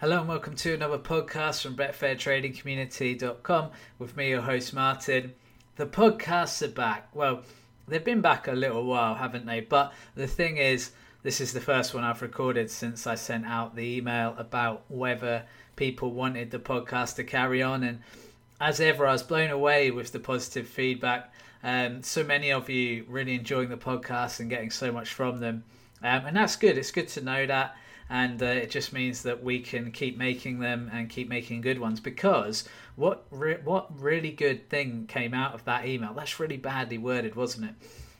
Hello and welcome to another podcast from BetfairTradingCommunity.com with me, your host Martin. The podcasts are back. Well, they've been back a little while, haven't they? But the thing is, this is the first one I've recorded since I sent out the email about whether people wanted the podcast to carry on. And as ever, I was blown away with the positive feedback. Um, so many of you really enjoying the podcast and getting so much from them. Um, and that's good. It's good to know that and uh, it just means that we can keep making them and keep making good ones. Because what re- what really good thing came out of that email that's really badly worded wasn't it?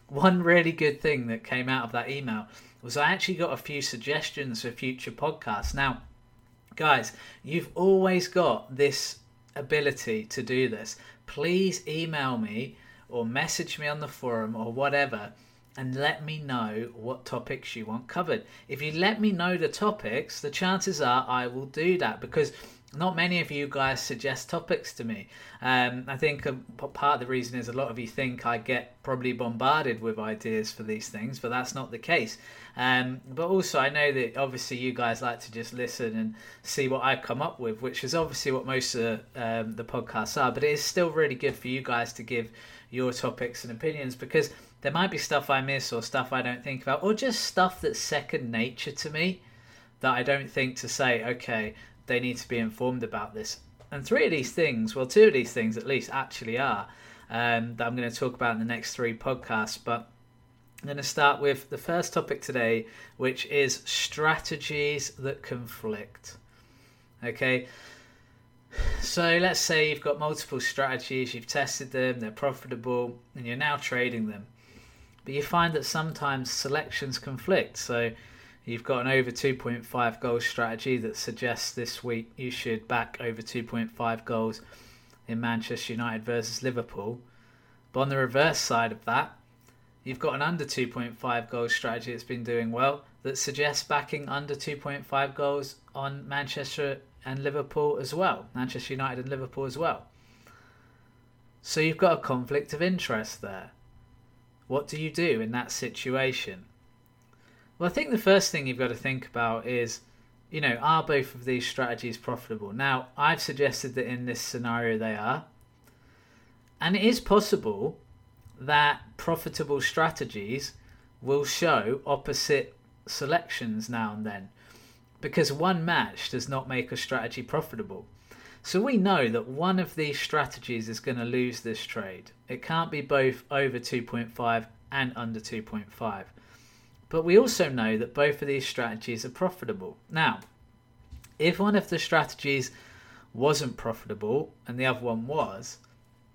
One really good thing that came out of that email was I actually got a few suggestions for future podcasts. Now guys you've always got this ability to do this. Please email me or message me on the forum or whatever and let me know what topics you want covered. If you let me know the topics, the chances are I will do that because not many of you guys suggest topics to me. Um, I think part of the reason is a lot of you think I get probably bombarded with ideas for these things, but that's not the case. Um, but also, I know that obviously you guys like to just listen and see what I come up with, which is obviously what most of um, the podcasts are. But it is still really good for you guys to give your topics and opinions because there might be stuff I miss or stuff I don't think about, or just stuff that's second nature to me that I don't think to say, okay, they need to be informed about this. And three of these things, well, two of these things at least, actually are um, that I'm going to talk about in the next three podcasts. But I'm going to start with the first topic today, which is strategies that conflict. Okay. So let's say you've got multiple strategies, you've tested them, they're profitable, and you're now trading them but you find that sometimes selections conflict. So you've got an over 2.5 goals strategy that suggests this week you should back over 2.5 goals in Manchester United versus Liverpool. But on the reverse side of that, you've got an under 2.5 goals strategy that's been doing well that suggests backing under 2.5 goals on Manchester and Liverpool as well, Manchester United and Liverpool as well. So you've got a conflict of interest there. What do you do in that situation? Well, I think the first thing you've got to think about is, you know, are both of these strategies profitable? Now, I've suggested that in this scenario they are. And it is possible that profitable strategies will show opposite selections now and then because one match does not make a strategy profitable. So we know that one of these strategies is going to lose this trade. It can't be both over 2.5 and under 2.5. But we also know that both of these strategies are profitable. Now, if one of the strategies wasn't profitable and the other one was,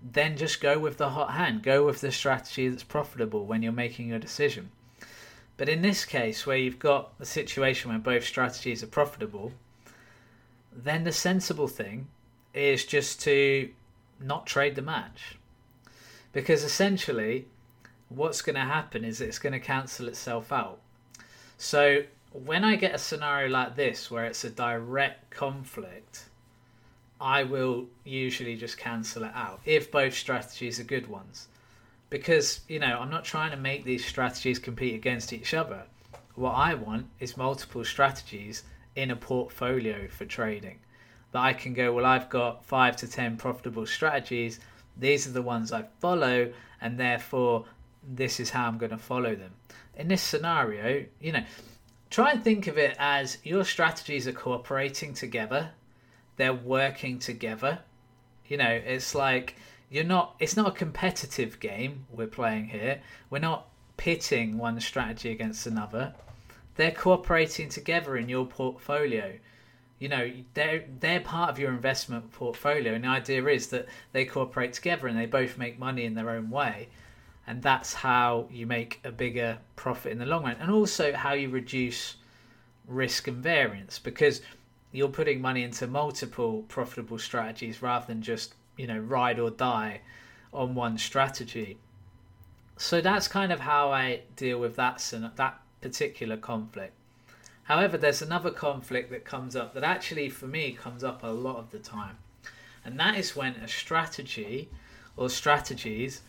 then just go with the hot hand. Go with the strategy that's profitable when you're making your decision. But in this case, where you've got a situation where both strategies are profitable, then the sensible thing is just to not trade the match. Because essentially, what's going to happen is it's going to cancel itself out. So, when I get a scenario like this where it's a direct conflict, I will usually just cancel it out if both strategies are good ones. Because, you know, I'm not trying to make these strategies compete against each other. What I want is multiple strategies in a portfolio for trading that I can go, well, I've got five to ten profitable strategies. These are the ones I follow, and therefore, this is how I'm going to follow them. In this scenario, you know, try and think of it as your strategies are cooperating together, they're working together. You know, it's like you're not, it's not a competitive game we're playing here. We're not pitting one strategy against another. They're cooperating together in your portfolio. You know they're they're part of your investment portfolio. And the idea is that they cooperate together and they both make money in their own way. And that's how you make a bigger profit in the long run. And also how you reduce risk and variance because you're putting money into multiple profitable strategies rather than just you know ride or die on one strategy. So that's kind of how i deal with that that particular conflict However, there's another conflict that comes up that actually, for me, comes up a lot of the time. And that is when a strategy or strategies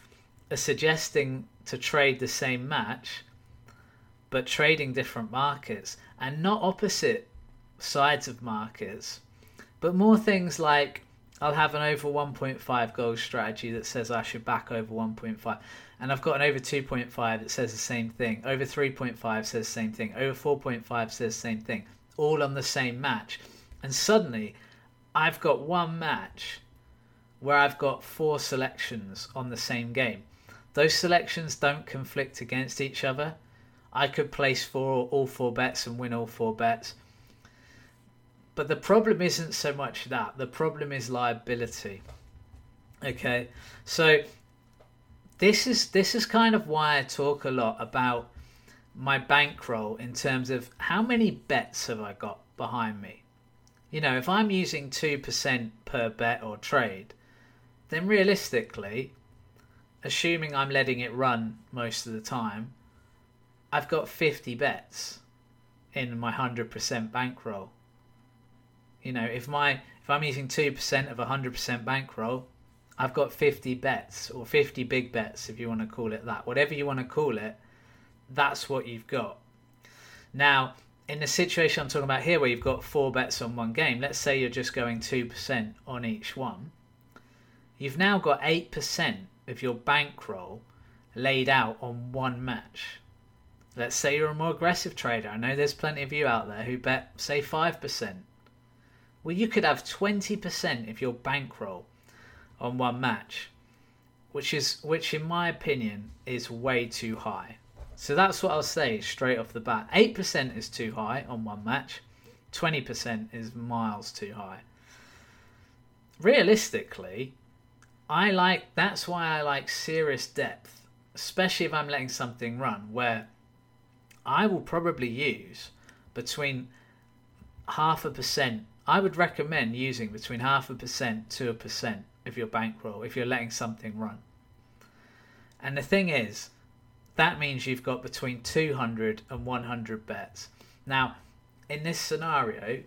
are suggesting to trade the same match, but trading different markets and not opposite sides of markets, but more things like I'll have an over 1.5 goal strategy that says I should back over 1.5. And I've got an over 2.5 that says the same thing. Over 3.5 says same thing. Over 4.5 says same thing. All on the same match. And suddenly, I've got one match where I've got four selections on the same game. Those selections don't conflict against each other. I could place four, all four bets and win all four bets. But the problem isn't so much that. The problem is liability. Okay, so this is this is kind of why I talk a lot about my bankroll in terms of how many bets have I got behind me. You know, if I'm using two percent per bet or trade, then realistically, assuming I'm letting it run most of the time, I've got 50 bets in my 100% bankroll. You know, if my if I'm using two percent of a hundred percent bankroll, I've got fifty bets or fifty big bets, if you want to call it that. Whatever you want to call it, that's what you've got. Now, in the situation I'm talking about here, where you've got four bets on one game, let's say you're just going two percent on each one. You've now got eight percent of your bankroll laid out on one match. Let's say you're a more aggressive trader. I know there's plenty of you out there who bet, say, 5% well, you could have 20% of your bankroll on one match, which is which in my opinion is way too high. So that's what I'll say straight off the bat. 8% is too high on one match. 20% is miles too high. Realistically, I like that's why I like serious depth, especially if I'm letting something run where I will probably use between half a percent I would recommend using between half a percent to a percent of your bankroll if you're letting something run. And the thing is, that means you've got between 200 and 100 bets. Now, in this scenario,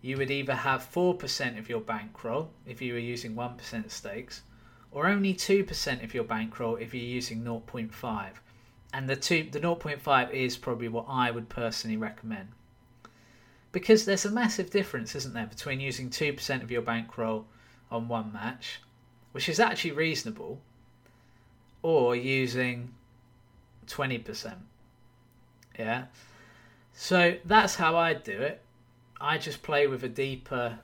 you would either have 4% of your bankroll if you were using 1% stakes, or only 2% of your bankroll if you're using 0.5. And the two the 0.5 is probably what I would personally recommend because there's a massive difference, isn't there, between using 2% of your bankroll on one match, which is actually reasonable, or using 20%. Yeah. So that's how I do it. I just play with a deeper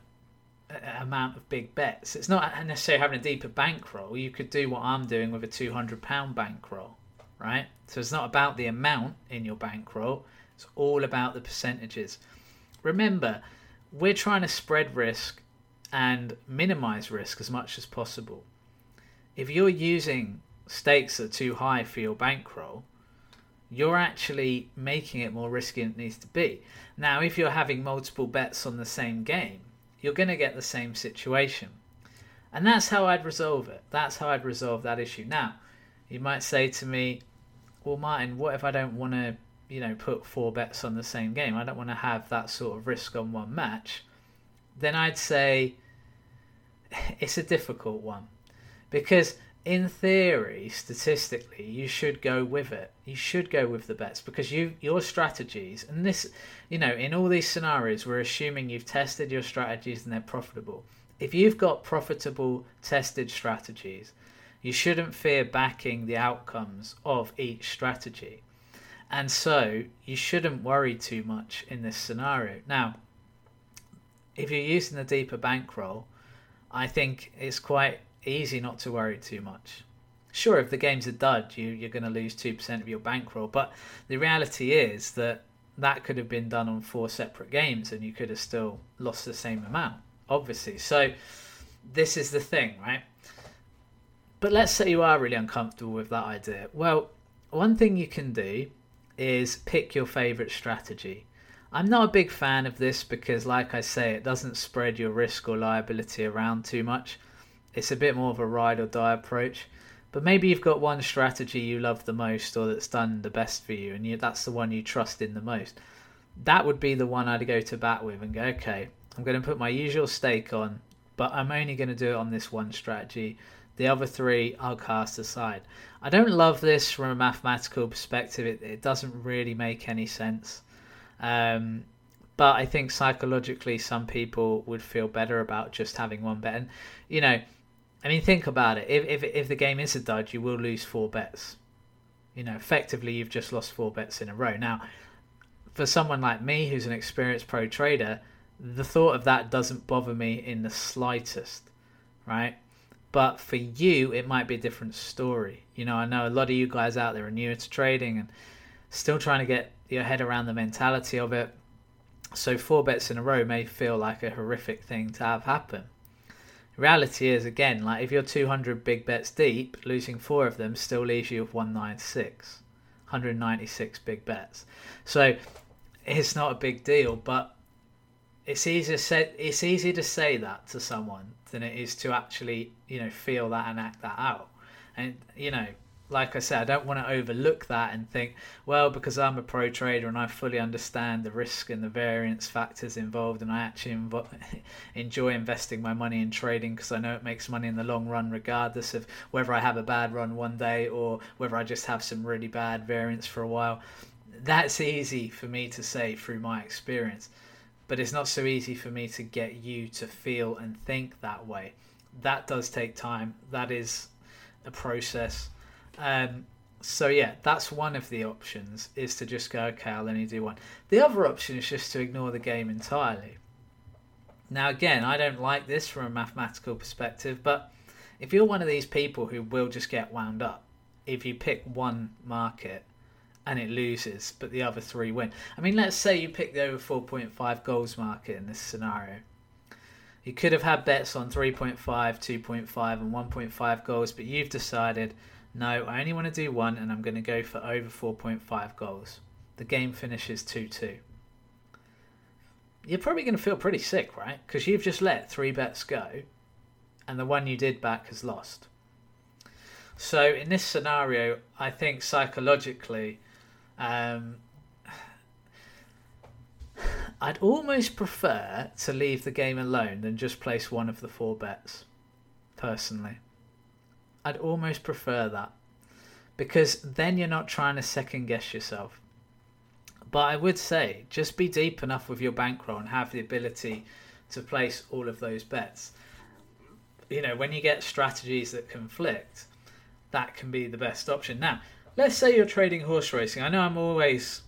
uh, amount of big bets. It's not necessarily having a deeper bankroll. You could do what I'm doing with a £200 bankroll, right? So it's not about the amount in your bankroll, it's all about the percentages remember, we're trying to spread risk and minimize risk as much as possible. If you're using stakes that are too high for your bankroll, you're actually making it more risky than it needs to be. Now, if you're having multiple bets on the same game, you're going to get the same situation. And that's how I'd resolve it. That's how I'd resolve that issue. Now, you might say to me, well, Martin, what if I don't want to you know, put four bets on the same game. I don't want to have that sort of risk on one match. Then I'd say it's a difficult one because in theory, statistically, you should go with it. You should go with the bets because you your strategies and this, you know, in all these scenarios, we're assuming you've tested your strategies and they're profitable. If you've got profitable tested strategies, you shouldn't fear backing the outcomes of each strategy. And so you shouldn't worry too much in this scenario. Now, if you're using the deeper bankroll, I think it's quite easy not to worry too much. Sure, if the game's a dud, you, you're going to lose 2% of your bankroll, but the reality is that that could have been done on four separate games and you could have still lost the same amount, obviously. So, this is the thing, right? But let's say you are really uncomfortable with that idea. Well, one thing you can do is pick your favorite strategy. I'm not a big fan of this because, like I say, it doesn't spread your risk or liability around too much. It's a bit more of a ride or die approach. But maybe you've got one strategy you love the most or that's done the best for you, and you, that's the one you trust in the most. That would be the one I'd go to bat with and go, okay, I'm going to put my usual stake on, but I'm only going to do it on this one strategy. The other three I'll cast aside. I don't love this from a mathematical perspective. It, it doesn't really make any sense. Um, But I think psychologically, some people would feel better about just having one bet. And you know, I mean, think about it. If if if the game is a dud, you will lose four bets. You know, effectively, you've just lost four bets in a row. Now, for someone like me, who's an experienced pro trader, the thought of that doesn't bother me in the slightest, right? But for you, it might be a different story. You know, I know a lot of you guys out there are newer to trading and still trying to get your head around the mentality of it. So four bets in a row may feel like a horrific thing to have happen. Reality is, again, like if you're 200 big bets deep, losing four of them still leaves you with 196, 196 big bets. So it's not a big deal, but it's easier say, it's easier to say that to someone than it is to actually you know feel that and act that out. And you know, like I said, I don't want to overlook that and think, well, because I'm a pro trader and I fully understand the risk and the variance factors involved, and I actually invo- enjoy investing my money in trading because I know it makes money in the long run, regardless of whether I have a bad run one day or whether I just have some really bad variance for a while. That's easy for me to say through my experience, but it's not so easy for me to get you to feel and think that way. That does take time. That is a process um, so yeah, that's one of the options is to just go, okay, I'll only do one. The other option is just to ignore the game entirely. Now again, I don't like this from a mathematical perspective, but if you're one of these people who will just get wound up if you pick one market and it loses, but the other three win. I mean, let's say you pick the over 4.5 goals market in this scenario. You could have had bets on 3.5, 2.5, and 1.5 goals, but you've decided no, I only want to do one and I'm going to go for over 4.5 goals. The game finishes 2 2. You're probably going to feel pretty sick, right? Because you've just let three bets go and the one you did back has lost. So in this scenario, I think psychologically, um, I'd almost prefer to leave the game alone than just place one of the four bets, personally. I'd almost prefer that because then you're not trying to second guess yourself. But I would say just be deep enough with your bankroll and have the ability to place all of those bets. You know, when you get strategies that conflict, that can be the best option. Now, let's say you're trading horse racing. I know I'm always,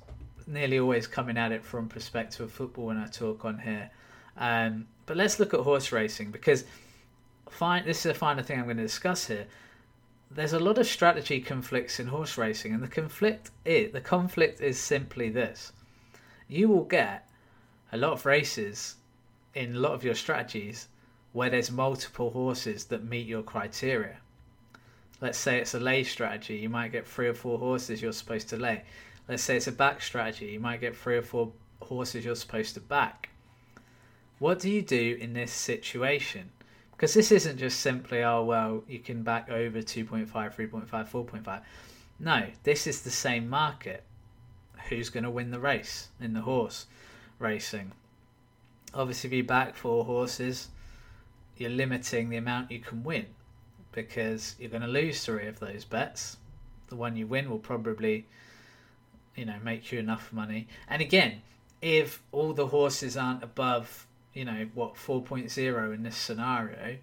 nearly always coming at it from perspective of football when I talk on here. Um, but let's look at horse racing because fine, this is a final thing I'm going to discuss here there's a lot of strategy conflicts in horse racing, and the conflict is the conflict is simply this: you will get a lot of races in a lot of your strategies where there's multiple horses that meet your criteria. Let's say it's a lay strategy, you might get three or four horses you're supposed to lay. Let's say it's a back strategy, you might get three or four horses you're supposed to back. What do you do in this situation? Because this isn't just simply, oh, well, you can back over 2.5, 3.5, 4.5. No, this is the same market. Who's going to win the race in the horse racing? Obviously, if you back four horses, you're limiting the amount you can win because you're going to lose three of those bets. The one you win will probably, you know, make you enough money. And again, if all the horses aren't above you know what 4.0 in this scenario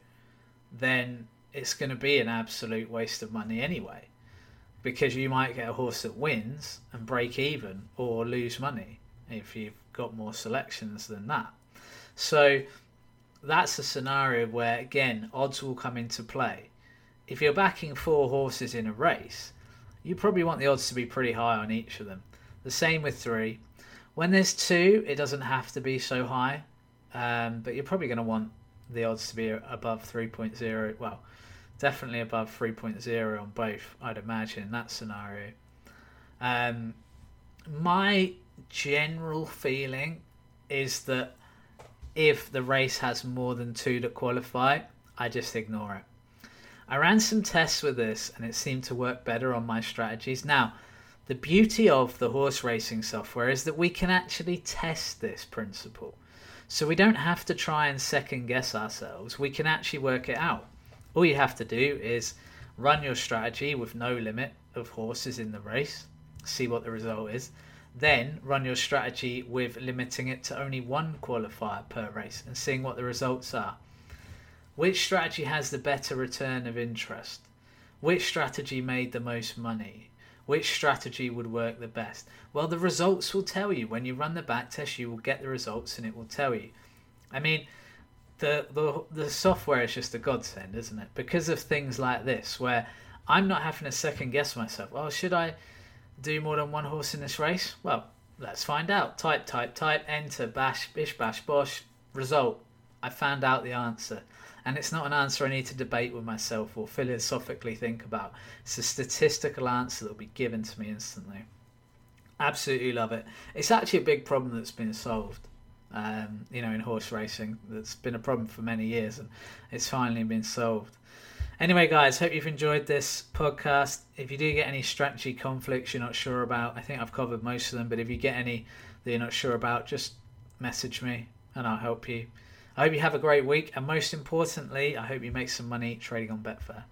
then it's going to be an absolute waste of money anyway because you might get a horse that wins and break even or lose money if you've got more selections than that so that's a scenario where again odds will come into play if you're backing four horses in a race you probably want the odds to be pretty high on each of them the same with three when there's two it doesn't have to be so high um, but you're probably going to want the odds to be above 3.0. Well, definitely above 3.0 on both, I'd imagine, in that scenario. Um, my general feeling is that if the race has more than two that qualify, I just ignore it. I ran some tests with this and it seemed to work better on my strategies. Now, the beauty of the horse racing software is that we can actually test this principle. So we don't have to try and second guess ourselves. We can actually work it out. All you have to do is run your strategy with no limit of horses in the race, see what the result is. Then run your strategy with limiting it to only one qualifier per race and seeing what the results are. Which strategy has the better return of interest? Which strategy made the most money? Which strategy would work the best? Well, the results will tell you. When you run the back test, you will get the results and it will tell you. I mean, the, the, the software is just a godsend, isn't it? Because of things like this, where I'm not having to second guess myself. Well, should I do more than one horse in this race? Well, let's find out. Type, type, type, enter, bash, bish, bash, bosh, result. I found out the answer. And it's not an answer I need to debate with myself or philosophically think about. It's a statistical answer that will be given to me instantly. Absolutely love it. It's actually a big problem that's been solved. Um, you know, in horse racing, that's been a problem for many years, and it's finally been solved. Anyway, guys, hope you've enjoyed this podcast. If you do get any strategy conflicts you're not sure about, I think I've covered most of them, but if you get any that you're not sure about, just message me and I'll help you. I hope you have a great week, and most importantly, I hope you make some money trading on Betfair.